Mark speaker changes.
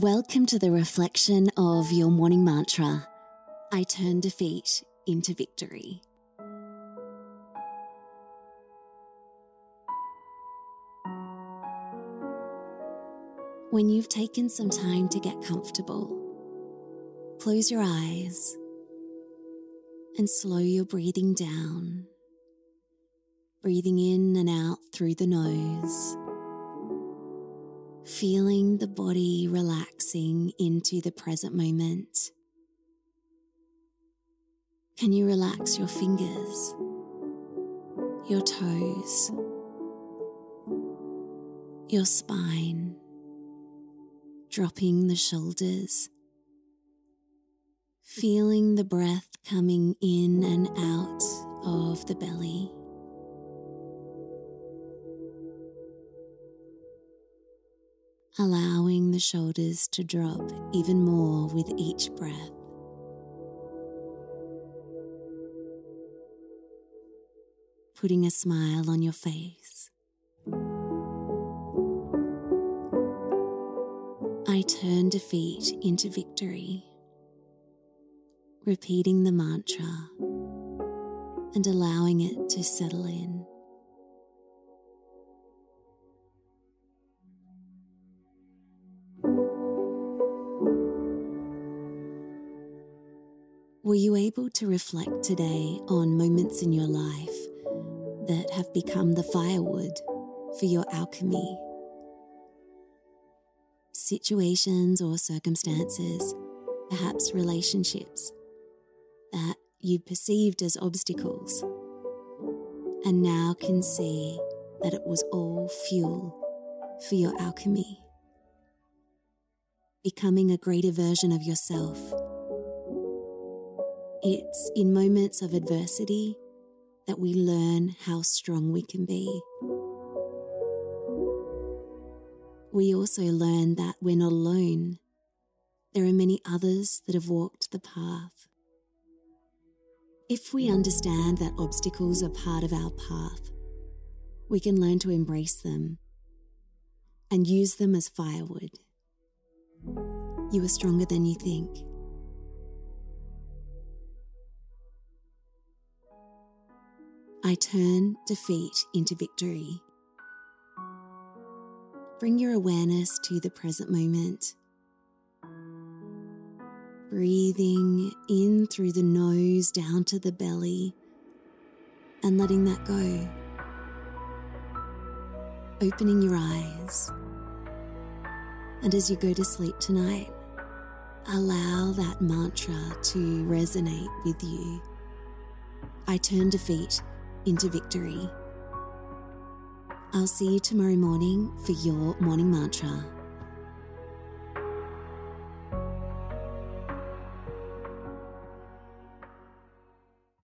Speaker 1: Welcome to the reflection of your morning mantra. I turn defeat into victory. When you've taken some time to get comfortable, close your eyes and slow your breathing down. Breathing in and out through the nose. Feeling the body relaxing into the present moment. Can you relax your fingers, your toes, your spine? dropping the shoulders, feeling the breath coming in and out of the belly. Allowing the shoulders to drop even more with each breath. Putting a smile on your face. I turn defeat into victory, repeating the mantra and allowing it to settle in. Were you able to reflect today on moments in your life that have become the firewood for your alchemy? situations or circumstances, perhaps relationships, that you perceived as obstacles, and now can see that it was all fuel for your alchemy, becoming a greater version of yourself. It's in moments of adversity that we learn how strong we can be we also learn that we're not alone. There are many others that have walked the path. If we understand that obstacles are part of our path, we can learn to embrace them and use them as firewood. You are stronger than you think. I turn defeat into victory. Bring your awareness to the present moment. Breathing in through the nose down to the belly and letting that go. Opening your eyes. And as you go to sleep tonight, allow that mantra to resonate with you. I turn defeat into victory. I'll see you tomorrow morning for your morning mantra.